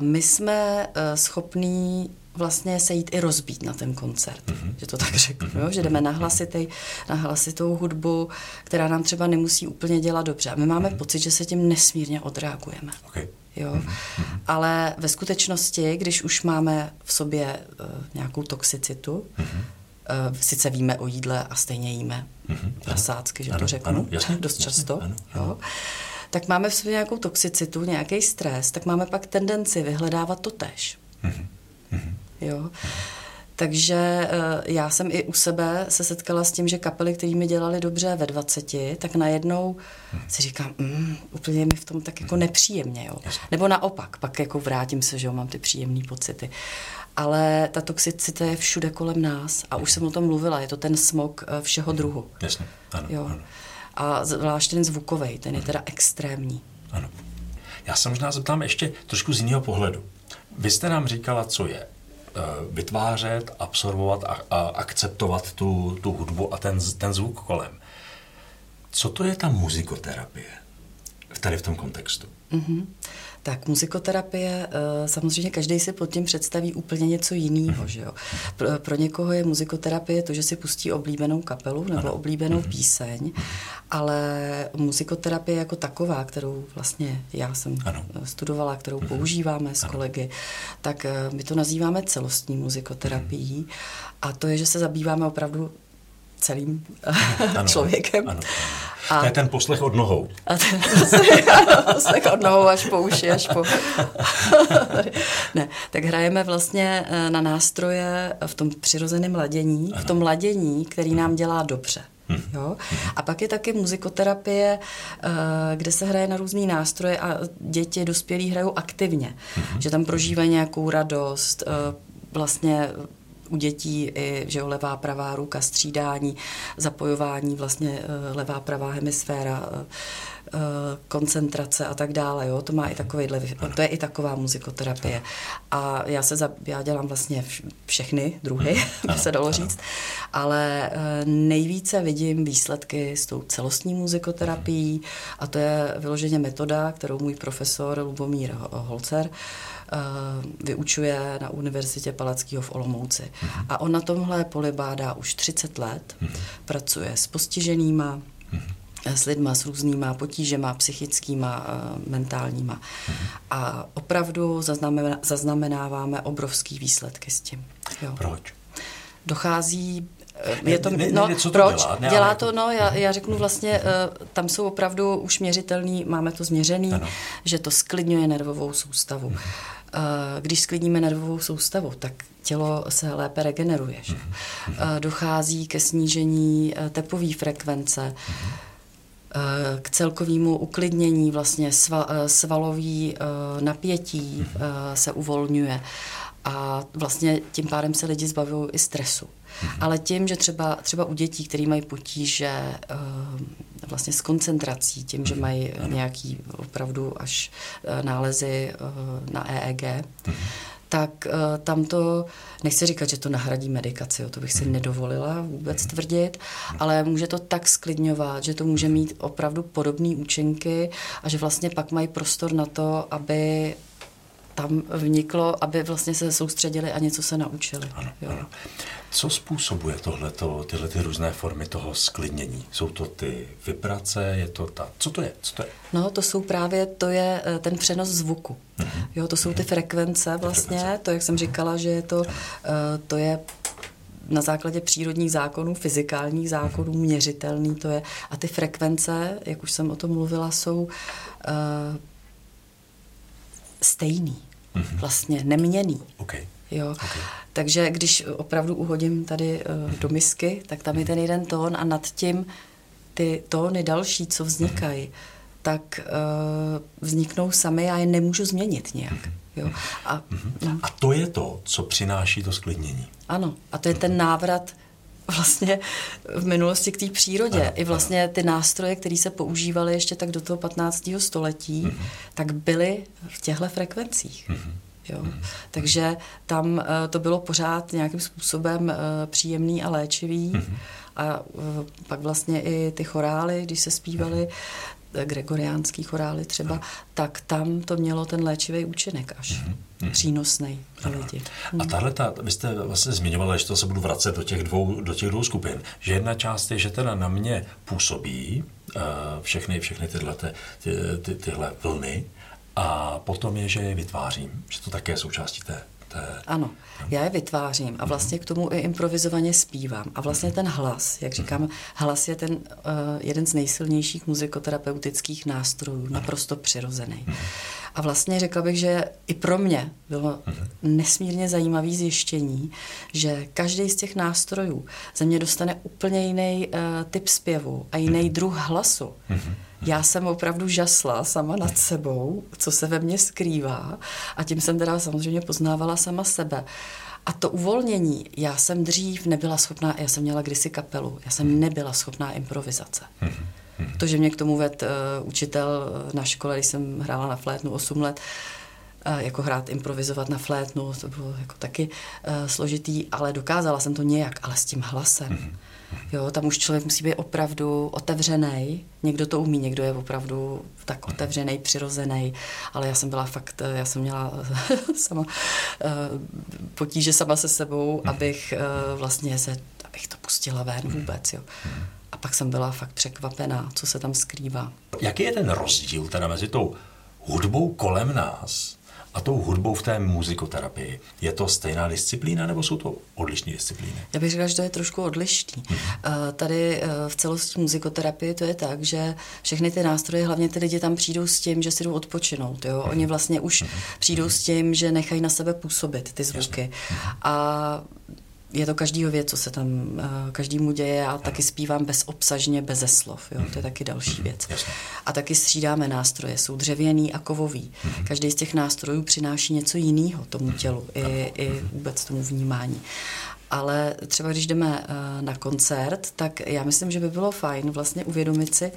My jsme eh, schopní vlastně se jít i rozbít na ten koncert, mm-hmm. že to tak řeknu, mm-hmm. jo? že jdeme na, hlasitý, na hlasitou hudbu, která nám třeba nemusí úplně dělat dobře. A my máme mm-hmm. pocit, že se tím nesmírně odreagujeme. Okay. Jo? Mm-hmm. Ale ve skutečnosti, když už máme v sobě uh, nějakou toxicitu, mm-hmm sice víme o jídle a stejně jíme mm-hmm. prasácky, že ano, to řeknu ano, jasně, dost jasně, často. Ano, ano. Jo? Tak máme v sobě nějakou toxicitu, nějaký stres, tak máme pak tendenci vyhledávat to tež. Mm-hmm. Jo? Takže uh, já jsem i u sebe se setkala s tím, že kapely, které mi dělali dobře ve 20, tak najednou hmm. si říkám, mm, úplně mi v tom tak jako nepříjemně. Jo? Nebo naopak, pak jako vrátím se, že jo, mám ty příjemné pocity ale ta toxicita je všude kolem nás a už jsem o tom mluvila, je to ten smog eh, všeho druhu. Jasně, ano. Jo. ano. A zvlášť ten zvukový, ten je teda extrémní. Ano. Já se možná zeptám ještě trošku z jiného pohledu. Vy jste nám říkala, co je eh, vytvářet, absorbovat a, a akceptovat tu, tu hudbu a ten, ten zvuk kolem. Co to je ta muzikoterapie? Tady v tom kontextu. Mm-hmm. Tak muzikoterapie, eh, samozřejmě každý si pod tím představí úplně něco jiného. Že jo? Pro, pro někoho je muzikoterapie to, že si pustí oblíbenou kapelu nebo ano. oblíbenou mhm. píseň, ale muzikoterapie jako taková, kterou vlastně já jsem ano. studovala, kterou mhm. používáme s kolegy, tak eh, my to nazýváme celostní muzikoterapií mhm. a to je, že se zabýváme opravdu celým ano, člověkem. Ano, ano. A, to je ten poslech od nohou. A ten poslech od nohou až po uši, až po... ne, tak hrajeme vlastně eh, na nástroje v tom přirozeném ladění, ano. v tom ladění, který nám dělá dobře. Hmm. Jo? A pak je taky muzikoterapie, eh, kde se hraje na různé nástroje a děti, dospělí hrajou aktivně. Hmm. Že tam prožívají nějakou radost, eh, vlastně u dětí i že jo, levá, pravá ruka, střídání, zapojování, vlastně eh, levá, pravá hemisféra, eh, eh, koncentrace a tak dále. Jo? To má i takovýhle, to je i taková muzikoterapie. A já se za, já dělám vlastně všechny druhy, by se dalo říct, ale nejvíce vidím výsledky s tou celostní muzikoterapií a to je vyloženě metoda, kterou můj profesor Lubomír Holcer Eh, vyučuje na Univerzitě Palackého v Olomouci. Mm-hmm. A on na tomhle poli bádá už 30 let, mm-hmm. pracuje s postiženýma, mm-hmm s lidma s různýma potížema, psychickýma, uh, mentálníma. A opravdu zaznamená, zaznamenáváme obrovský výsledky s tím. Jo. Proč? Dochází je to, ne, no, ne, co to proč? Dělá, ne, dělá to, no, já, já řeknu vlastně, tam jsou opravdu už měřitelný, máme to změřený, ano. že to sklidňuje nervovou soustavu. Když sklidníme nervovou soustavu, tak tělo se lépe regeneruje. Že? Dochází ke snížení tepové frekvence, k celkovému uklidnění, vlastně svalový napětí se uvolňuje a vlastně tím pádem se lidi zbavují i stresu. Mm-hmm. Ale tím, že třeba, třeba u dětí, které mají potíže uh, vlastně s koncentrací, tím, že mhm. mají mm-hmm. nějaký opravdu až uh, nálezy uh, na EEG, mm-hmm. tak uh, tam to, nechci říkat, že to nahradí medikaci, to bych si mm-hmm. nedovolila vůbec mhm. tvrdit, ale může to tak sklidňovat, že to může mít opravdu podobné účinky a že vlastně pak mají prostor na to, aby tam vniklo, aby vlastně se soustředili a něco se naučili. Ano, jo. Ano. Co způsobuje tohleto, tyhle ty různé formy toho sklidnění? Jsou to ty vibrace, je to ta... Co to je? Co to je? No, to jsou právě, to je eh, ten přenos zvuku. Uh-huh. Jo, to jsou ty mhm. frekvence vlastně, frekvence. to, jak jsem říkala, že je to, uh, to je na základě přírodních zákonů, fyzikálních zákonů, uh-huh. měřitelný to je. A ty frekvence, jak už jsem o tom mluvila, jsou uh, stejný mm-hmm. vlastně neměný. Okay. Jo. Okay. Takže když opravdu uhodím tady uh, do misky, tak tam je ten jeden tón a nad tím ty tóny další, co vznikají, tak uh, vzniknou sami, já je nemůžu změnit nějak. Mm-hmm. Jo. A, mm-hmm. no. a to je to, co přináší to sklidnění. Ano, a to je ten návrat vlastně v minulosti k té přírodě. Ano, I vlastně ty nástroje, které se používaly ještě tak do toho 15. století, mm-hmm. tak byly v těchto frekvencích. Mm-hmm. Jo. Mm-hmm. Takže tam uh, to bylo pořád nějakým způsobem uh, příjemný a léčivý. Mm-hmm. A uh, pak vlastně i ty chorály, když se zpívaly, mm-hmm. gregoriánský chorály třeba, mm-hmm. tak tam to mělo ten léčivý účinek až. Mm-hmm hmm. přínosný pro lidi. Hmm. A tahle, ta, vy jste vlastně zmiňovala, že to se budu vracet do těch dvou, do těch dvou skupin, že jedna část je, že teda na mě působí uh, všechny, všechny tyhle, ty, ty, ty, tyhle vlny a potom je, že je vytvářím, že to také je součástí té, té... Ano, já je vytvářím a vlastně k tomu i improvizovaně zpívám. A vlastně ten hlas, jak říkám, hlas je ten uh, jeden z nejsilnějších muzikoterapeutických nástrojů, naprosto přirozený. A vlastně řekla bych, že i pro mě bylo nesmírně zajímavé zjištění, že každý z těch nástrojů ze mě dostane úplně jiný uh, typ zpěvu a jiný druh hlasu. Já jsem opravdu žasla sama nad sebou, co se ve mně skrývá a tím jsem teda samozřejmě poznávala sama sebe. A to uvolnění, já jsem dřív nebyla schopná, já jsem měla kdysi kapelu, já jsem nebyla schopná improvizace. To, že mě k tomu ved uh, učitel na škole, když jsem hrála na flétnu 8 let, uh, jako hrát, improvizovat na flétnu, to bylo jako taky uh, složitý, ale dokázala jsem to nějak, ale s tím hlasem. Mm-hmm. Jo, tam už člověk musí být opravdu otevřený. Někdo to umí, někdo je opravdu tak otevřený, přirozený, ale já jsem byla fakt, já jsem měla sama potíže sama se sebou, abych vlastně se, abych to pustila ven vůbec, jo. A pak jsem byla fakt překvapená, co se tam skrývá. Jaký je ten rozdíl teda mezi tou hudbou kolem nás a tou hudbou v té muzikoterapii. Je to stejná disciplína nebo jsou to odlišné disciplíny? Já bych řekla, že to je trošku odlišný. Hmm. Tady eh, v celosti muzikoterapii to je tak, že všechny ty nástroje, hlavně ty lidi tam přijdou s tím, že si jdou odpočinout. Jo? Oni vlastně už hmm. přijdou s tím, že nechají na sebe působit ty zvuky. Jasně. A je to každýho věc, co se tam uh, každému děje. Já taky zpívám bezobsažně, beze slov. Jo? To je taky další věc. A taky střídáme nástroje. Jsou dřevěný a kovový. Mhm. Každý z těch nástrojů přináší něco jiného tomu tělu i, i vůbec tomu vnímání. Ale třeba když jdeme uh, na koncert, tak já myslím, že by bylo fajn vlastně uvědomit si,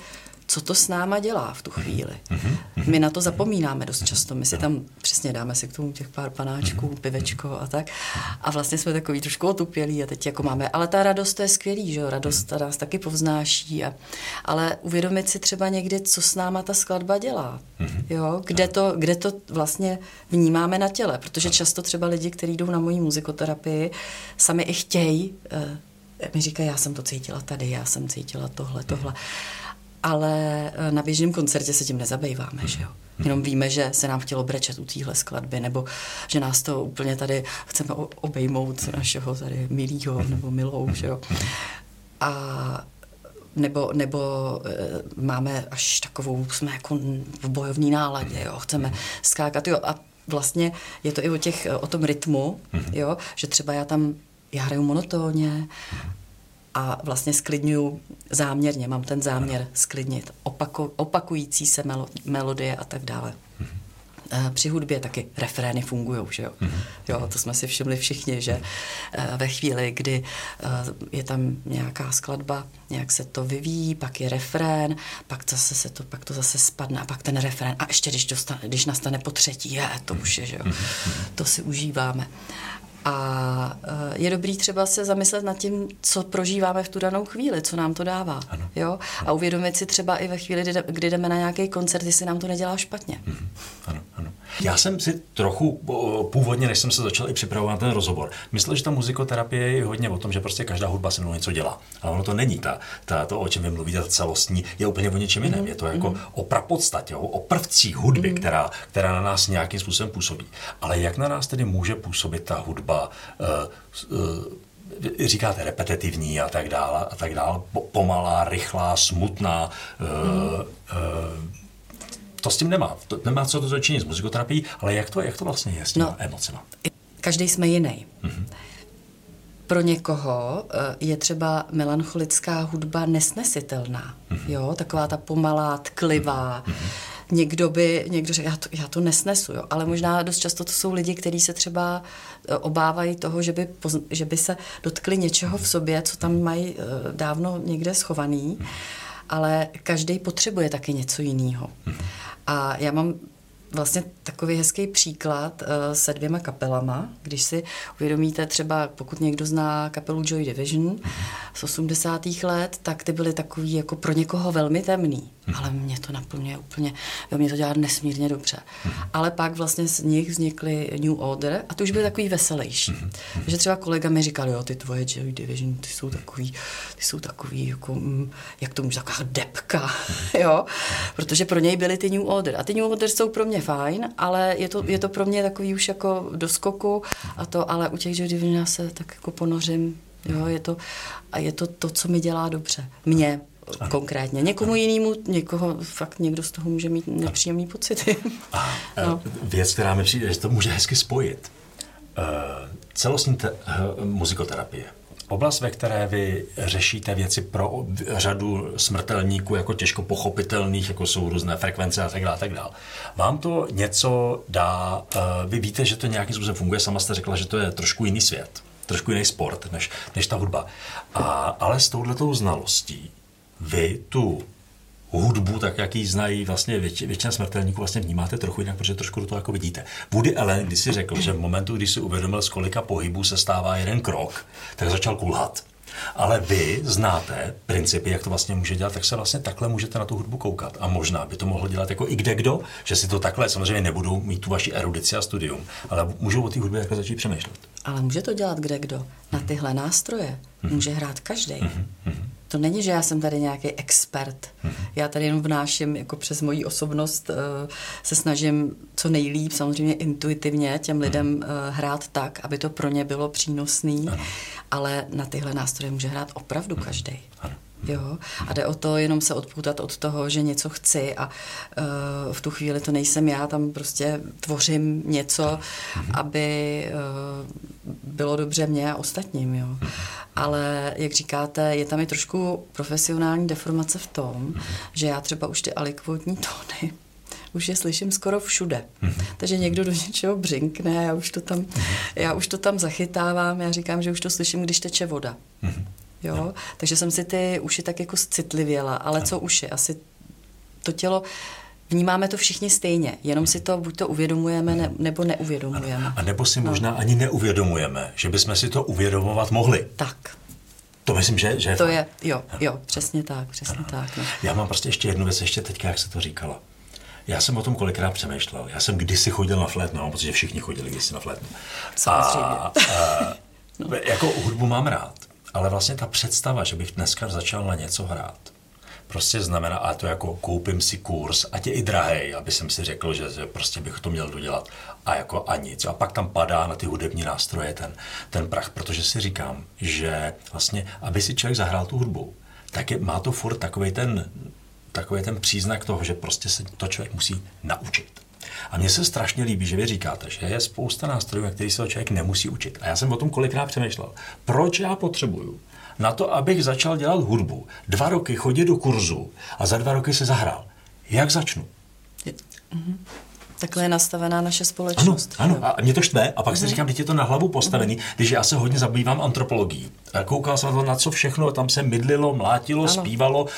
co to s náma dělá v tu chvíli. Mm-hmm. My na to zapomínáme dost často. My si tam přesně dáme si k tomu těch pár panáčků, pivečko a tak. A vlastně jsme takový trošku otupělí a teď jako máme. Ale ta radost to je skvělý, že jo? Radost ta nás taky povznáší. A, ale uvědomit si třeba někdy, co s náma ta skladba dělá. Jo? Kde, to, kde to vlastně vnímáme na těle. Protože často třeba lidi, kteří jdou na moji muzikoterapii, sami i chtějí, uh, mi říkají, já jsem to cítila tady, já jsem cítila tohle, tohle. Mm-hmm ale eh, na běžném koncertě se tím nezabýváme, že jo. Jenom víme, že se nám chtělo brečet u téhle skladby, nebo že nás to úplně tady chceme obejmout našeho tady milýho nebo milou, že jo. A nebo, nebo e, máme až takovou, jsme jako v bojovní náladě, jo, chceme skákat, jo, a vlastně je to i o, těch, o tom rytmu, jo, že třeba já tam, já hraju monotónně a vlastně sklidňuju záměrně, mám ten záměr sklidnit, opaku, opakující se melo, melodie a tak dále. Mm-hmm. Při hudbě taky refrény fungují, že jo? Mm-hmm. Jo, to jsme si všimli všichni, že eh, ve chvíli, kdy eh, je tam nějaká skladba, nějak se to vyvíjí, pak je refrén, pak zase se to, pak to zase spadne a pak ten refrén a ještě když, dostane, když nastane po třetí, je, to už je, že jo? To si užíváme. A eh, je dobrý třeba se zamyslet nad tím, co prožíváme v tu danou chvíli, co nám to dává. Ano. Jo? A uvědomit si třeba i ve chvíli, kdy jdeme na nějaký koncert, jestli nám to nedělá špatně. Mhm. Ano, ano. Já jsem si trochu původně, než jsem se začal i připravovat ten rozhovor, myslel, že ta muzikoterapie je hodně o tom, že prostě každá hudba se mnou něco dělá. Ale ono to není. Ta, ta, to, o čem vy mluvíte, ta celostní, je úplně o něčem jiném. Mm. Je to jako mm. o prapodstatě, o prvcích hudby, mm. která, která na nás nějakým způsobem působí. Ale jak na nás tedy může působit ta hudba? Uh, uh, říkáte repetitivní a tak dále, a tak dále, pomalá, rychlá, smutná, mm. to s tím nemá. To nemá co to začínit s muzikoterapií, ale jak to, jak to vlastně je s těmi no, emocemi? Každý jsme jiný. Mm-hmm. Pro někoho eh, je třeba melancholická hudba nesnesitelná. Mm-hmm. Jo, taková ta pomalá, tklivá. Mm-hmm. Někdo by, někdo řekl, já to, já to nesnesu, jo. ale možná dost často to jsou lidi, kteří se třeba eh, obávají toho, že by, pozn- že by se dotkli něčeho v sobě, co tam mají eh, dávno někde schovaný, ale každý potřebuje taky něco jiného. A já mám vlastně takový hezký příklad uh, se dvěma kapelama. Když si uvědomíte třeba, pokud někdo zná kapelu Joy Division z 80. let, tak ty byly takový jako pro někoho velmi temný. Hmm. Ale mě to naplňuje úplně, jo, mě to dělá nesmírně dobře. Hmm. Ale pak vlastně z nich vznikly New Order a to už byly takový veselější. Hmm. Takže třeba kolega mi říkal, jo, ty tvoje Joy Division, ty jsou takový, ty jsou takový, jako, mm, jak to může, taková depka, jo, protože pro něj byly ty New Order. A ty New Order jsou pro mě fajn, ale je to, je to pro mě takový už jako do skoku a to, ale u těch Joy Division se tak jako ponořím, jo, je to, a je to to, co mi dělá dobře. Mně, ano. konkrétně. Někomu jinému, někoho fakt někdo z toho může mít nepříjemný pocity. A, no. Věc, která mi přijde, že to může hezky spojit. Uh, celostní te- uh, muzikoterapie. Oblast, ve které vy řešíte věci pro řadu smrtelníků jako těžko pochopitelných, jako jsou různé frekvence a tak dále, tak dále. Vám to něco dá, uh, vy víte, že to nějakým způsobem funguje, sama jste řekla, že to je trošku jiný svět, trošku jiný sport než, než ta hudba. A, ale s touhletou znalostí vy tu hudbu, tak jak ji znají vlastně věč, většina smrtelníků, vlastně vnímáte trochu jinak, protože trošku do toho jako vidíte. Woody Allen, když si řekl, že v momentu, kdy si uvědomil, z kolika pohybů se stává jeden krok, tak začal kulhat. Ale vy znáte principy, jak to vlastně může dělat, tak se vlastně takhle můžete na tu hudbu koukat. A možná by to mohl dělat jako i kde kdo, že si to takhle, samozřejmě nebudou mít tu vaši erudici a studium, ale můžou o té hudbě takhle začít přemýšlet. Ale může to dělat kde kdo. Na tyhle nástroje může hrát každý. To není, že já jsem tady nějaký expert. Já tady jenom vnáším jako přes moji osobnost, eh, se snažím co nejlíp, samozřejmě intuitivně těm lidem eh, hrát tak, aby to pro ně bylo přínosný, ale na tyhle nástroje může hrát opravdu každý. Jo? A jde o to jenom se odpoutat od toho, že něco chci a uh, v tu chvíli to nejsem já, tam prostě tvořím něco, aby uh, bylo dobře mě a ostatním. Jo? Ale jak říkáte, je tam i trošku profesionální deformace v tom, že já třeba už ty alikvotní tóny už je slyším skoro všude. Takže někdo do něčeho břinkne, já už to tam, já už to tam zachytávám, já říkám, že už to slyším, když teče voda. Jo? No. Takže jsem si ty uši tak jako citlivěla, ale no. co uši? Asi to tělo, vnímáme to všichni stejně, jenom si to buď to uvědomujeme, ne, nebo neuvědomujeme. A nebo si možná no. ani neuvědomujeme, že bychom si to uvědomovat mohli. Tak. To myslím, že, že je To fajn. je, jo, jo, přesně tak, přesně ano. tak. No. Já mám prostě ještě jednu věc, ještě teďka, jak se to říkalo. Já jsem o tom kolikrát přemýšlel. Já jsem kdysi chodil na flétnu, mám pocit, že všichni chodili kdysi na flétnu. Samozřejmě. A, a, no. Jako hudbu mám rád. Ale vlastně ta představa, že bych dneska začal na něco hrát, prostě znamená, a to jako koupím si kurz, ať je i drahý, aby jsem si řekl, že, že prostě bych to měl dodělat a jako a nic. A pak tam padá na ty hudební nástroje ten, ten prach, protože si říkám, že vlastně, aby si člověk zahrál tu hudbu, tak je, má to furt takový ten, takový ten příznak toho, že prostě se to člověk musí naučit. A mně se strašně líbí, že vy říkáte, že je spousta nástrojů, na který se člověk nemusí učit. A já jsem o tom kolikrát přemýšlel. Proč já potřebuju na to, abych začal dělat hudbu, dva roky chodit do kurzu a za dva roky se zahrál? Jak začnu? Mhm. Takhle je nastavená naše společnost. Ano, ano. a mě to štve. A pak si mhm. říkám, teď je to na hlavu postavený, mm. když já se hodně zabývám antropologií. Koukal jsem na to, na co všechno, tam se mydlilo, mlátilo, ano. zpívalo, uh,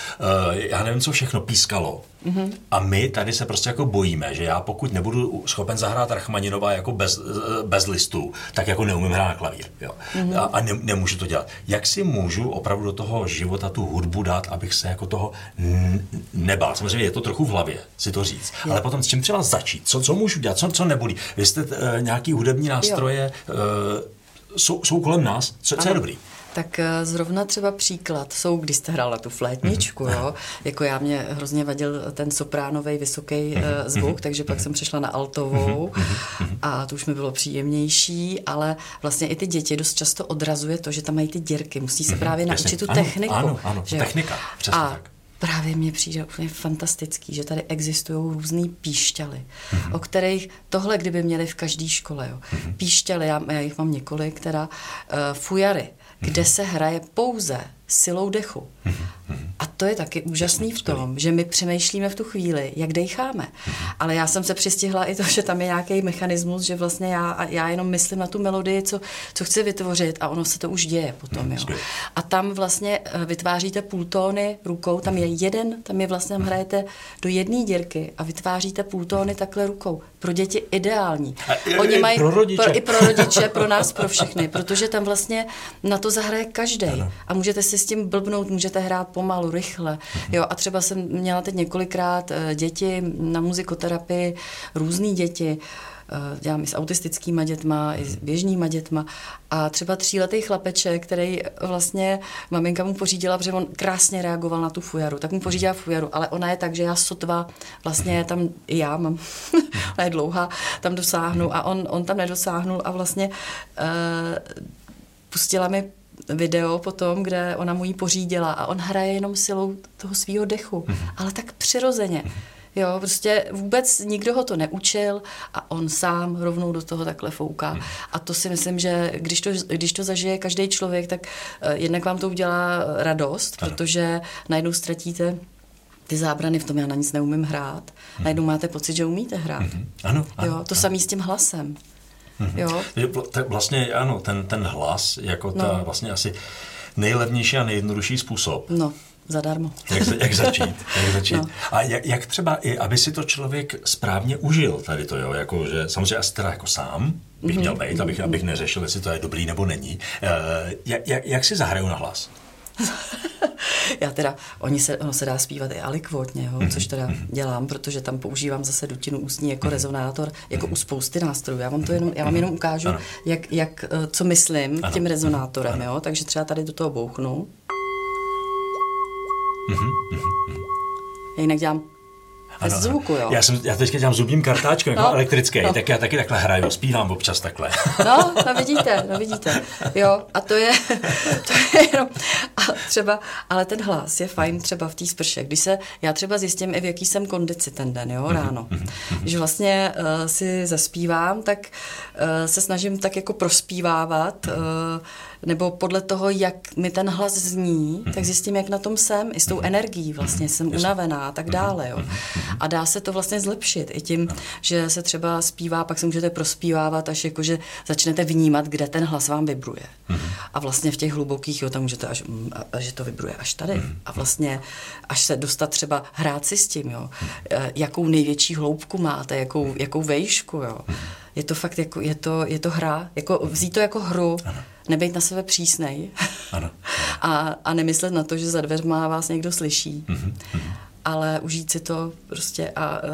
já nevím, co všechno, pískalo. Mm-hmm. A my tady se prostě jako bojíme, že já pokud nebudu schopen zahrát Rachmaninova jako bez, bez listů, tak jako neumím hrát na klavír. Jo. Mm-hmm. A, a ne, nemůžu to dělat. Jak si můžu opravdu do toho života tu hudbu dát, abych se jako toho n- nebál? Samozřejmě je to trochu v hlavě si to říct. Je. Ale potom s čím třeba začít? Co, co můžu dělat? Co, co nebolí? Vy jste uh, nějaký hudební nástroje, uh, jsou, jsou kolem nás. Co, co je dobrý? Tak eh, zrovna třeba příklad jsou, když jste hrála tu flétničku, mm-hmm. jo, jako já mě hrozně vadil ten sopránový vysoký mm-hmm. zvuk, takže pak mm-hmm. jsem přešla na altovou mm-hmm. a to už mi bylo příjemnější, ale vlastně i ty děti dost často odrazuje to, že tam mají ty dírky, musí se mm-hmm. právě naučit tu ano, techniku. Ano, ano, že technika, přesně a tak právě mně přijde úplně fantastický, že tady existují různé píšťaly, mm-hmm. o kterých tohle kdyby měli v každé škole. Jo. Mm-hmm. Píšťaly, já, já jich mám několik, která uh, fujary, kde se hraje pouze silou dechu. A to je taky úžasný v tom, že my přemýšlíme v tu chvíli, jak decháme. Ale já jsem se přistihla i to, že tam je nějaký mechanismus, že vlastně já, já jenom myslím na tu melodii, co, co chci vytvořit a ono se to už děje potom. Jo. A tam vlastně eh, vytváříte půltóny rukou, tam je jeden, tam je vlastně, tam hrajete do jedné dírky a vytváříte půltóny takhle rukou. Pro děti ideální. Oni mají pro rodiče. Pro, i pro rodiče, pro nás, pro všechny, protože tam vlastně na to zahraje každý. A můžete si s tím blbnout, můžete hrát pomalu, rychle. Jo, a třeba jsem měla teď několikrát eh, děti na muzikoterapii, různý děti, eh, dělám i s autistickýma dětma, i s běžnýma dětma. A třeba tříletý chlapeček, který vlastně maminka mu pořídila, protože on krásně reagoval na tu fujaru, tak mu pořídila fujaru, ale ona je tak, že já sotva vlastně tam, i já mám, ona je dlouhá, tam dosáhnu a on, on tam nedosáhnul a vlastně uh, pustila mi video potom, kde ona mu ji pořídila a on hraje jenom silou toho svého dechu, mm-hmm. ale tak přirozeně. Mm-hmm. Jo, prostě vůbec nikdo ho to neučil a on sám rovnou do toho takhle fouká. Hmm. A to si myslím, že když to, když to zažije každý člověk, tak uh, jednak vám to udělá radost, ano. protože najednou ztratíte ty zábrany v tom, já na nic neumím hrát. Najednou máte pocit, že umíte hrát. Ano, ano, jo, to samé s tím hlasem. Mm-hmm. Jo? Tak vlastně ano, ten, ten hlas jako ta no. vlastně asi nejlevnější a nejjednodušší způsob. No, zadarmo. Jak, jak začít? Jak začít? No. A jak, jak třeba i, aby si to člověk správně užil tady to, jo, jako, že samozřejmě asi teda jako sám bych mm-hmm. měl být, abych, abych neřešil, jestli to je dobrý nebo není. Uh, jak, jak, jak si zahraju na hlas? Já teda, oni se, ono se dá zpívat i alikvotně, jo, mm-hmm. což teda dělám, protože tam používám zase dutinu ústní jako mm-hmm. rezonátor, jako u spousty nástrojů. Já vám to jenom, já vám jenom ukážu, jak, jak, eh, co myslím ano. tím rezonátorem, ano. jo, takže třeba tady do toho bouchnu. Já jinak dělám ano, zvuku, jo. Já, jsem, já teďka dělám zubním kartáčkem, jako no, elektrický, no. tak já taky takhle hraju, zpívám občas takhle. No, no vidíte, no vidíte. Jo, a to je, to je jenom, a třeba, ale ten hlas je fajn třeba v té sprše, když se, já třeba zjistím i v jaký jsem kondici ten den, jo, mhm, ráno. Mm-hmm. Když vlastně uh, si zaspívám, tak uh, se snažím tak jako prospívávat, uh, nebo podle toho, jak mi ten hlas zní, mm-hmm. tak zjistím, jak na tom jsem, i s tou energií vlastně, jsem unavená a tak dále. Jo. A dá se to vlastně zlepšit i tím, že se třeba zpívá, pak se můžete prospívávat, až jako, že začnete vnímat, kde ten hlas vám vibruje. A vlastně v těch hlubokých, jo, tam můžete až, a, že to vibruje až tady. A vlastně až se dostat třeba hrát si s tím, jo, e, jakou největší hloubku máte, jakou, jakou vejšku, jo. Je to fakt jako, je to, je to hra, jako vzít to jako hru, nebejt na sebe přísnej ano. a, a nemyslet na to, že za dveřma vás někdo slyší. Mm-hmm ale užít si to prostě a uh,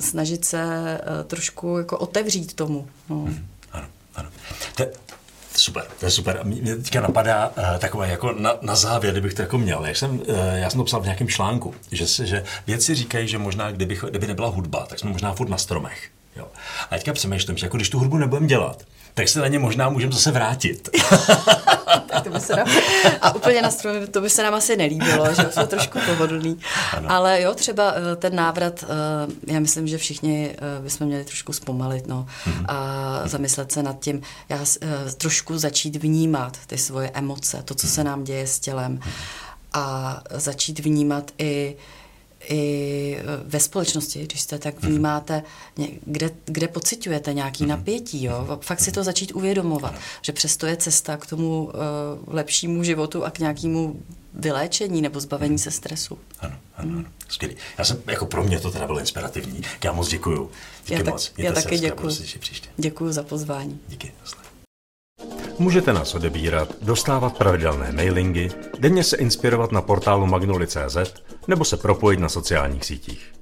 snažit se uh, trošku jako otevřít tomu. No. Hmm, ano, ano. To, Super, to je super. Mě teďka napadá uh, takové jako na, na závěr, kdybych to jako měl. Jak jsem, uh, já jsem to psal v nějakém článku, že, že vědci říkají, že možná kdyby, kdyby nebyla hudba, tak jsme možná furt na stromech. Jo. A teďka přemýšlím, že jako když tu hudbu nebudeme dělat, tak se na ně možná můžeme zase vrátit. tak to by se nám, a úplně na stromě, to by se nám asi nelíbilo, že jsou trošku pohodlný. Ano. Ale jo, třeba eh, ten návrat, eh, já myslím, že všichni eh, bychom měli trošku zpomalit no, mm-hmm. a zamyslet se nad tím, já trošku začít vnímat ty svoje emoce, to, co se mhm. nám děje s tělem a začít vnímat i i ve společnosti, když jste tak mhm. vnímáte, kde, kde pocitujete nějaký napětí, jo? fakt si to začít uvědomovat, že přesto je cesta k tomu uh, lepšímu životu a k nějakému vyléčení nebo zbavení se stresu. Ano, ano, ano. Skvělý. Já jsem, jako pro mě to teda bylo inspirativní. Já moc děkuju. Díky já moc. já taky děkuju. Děkuju za pozvání. Díky. Můžete nás odebírat, dostávat pravidelné mailingy, denně se inspirovat na portálu magnoli.cz nebo se propojit na sociálních sítích.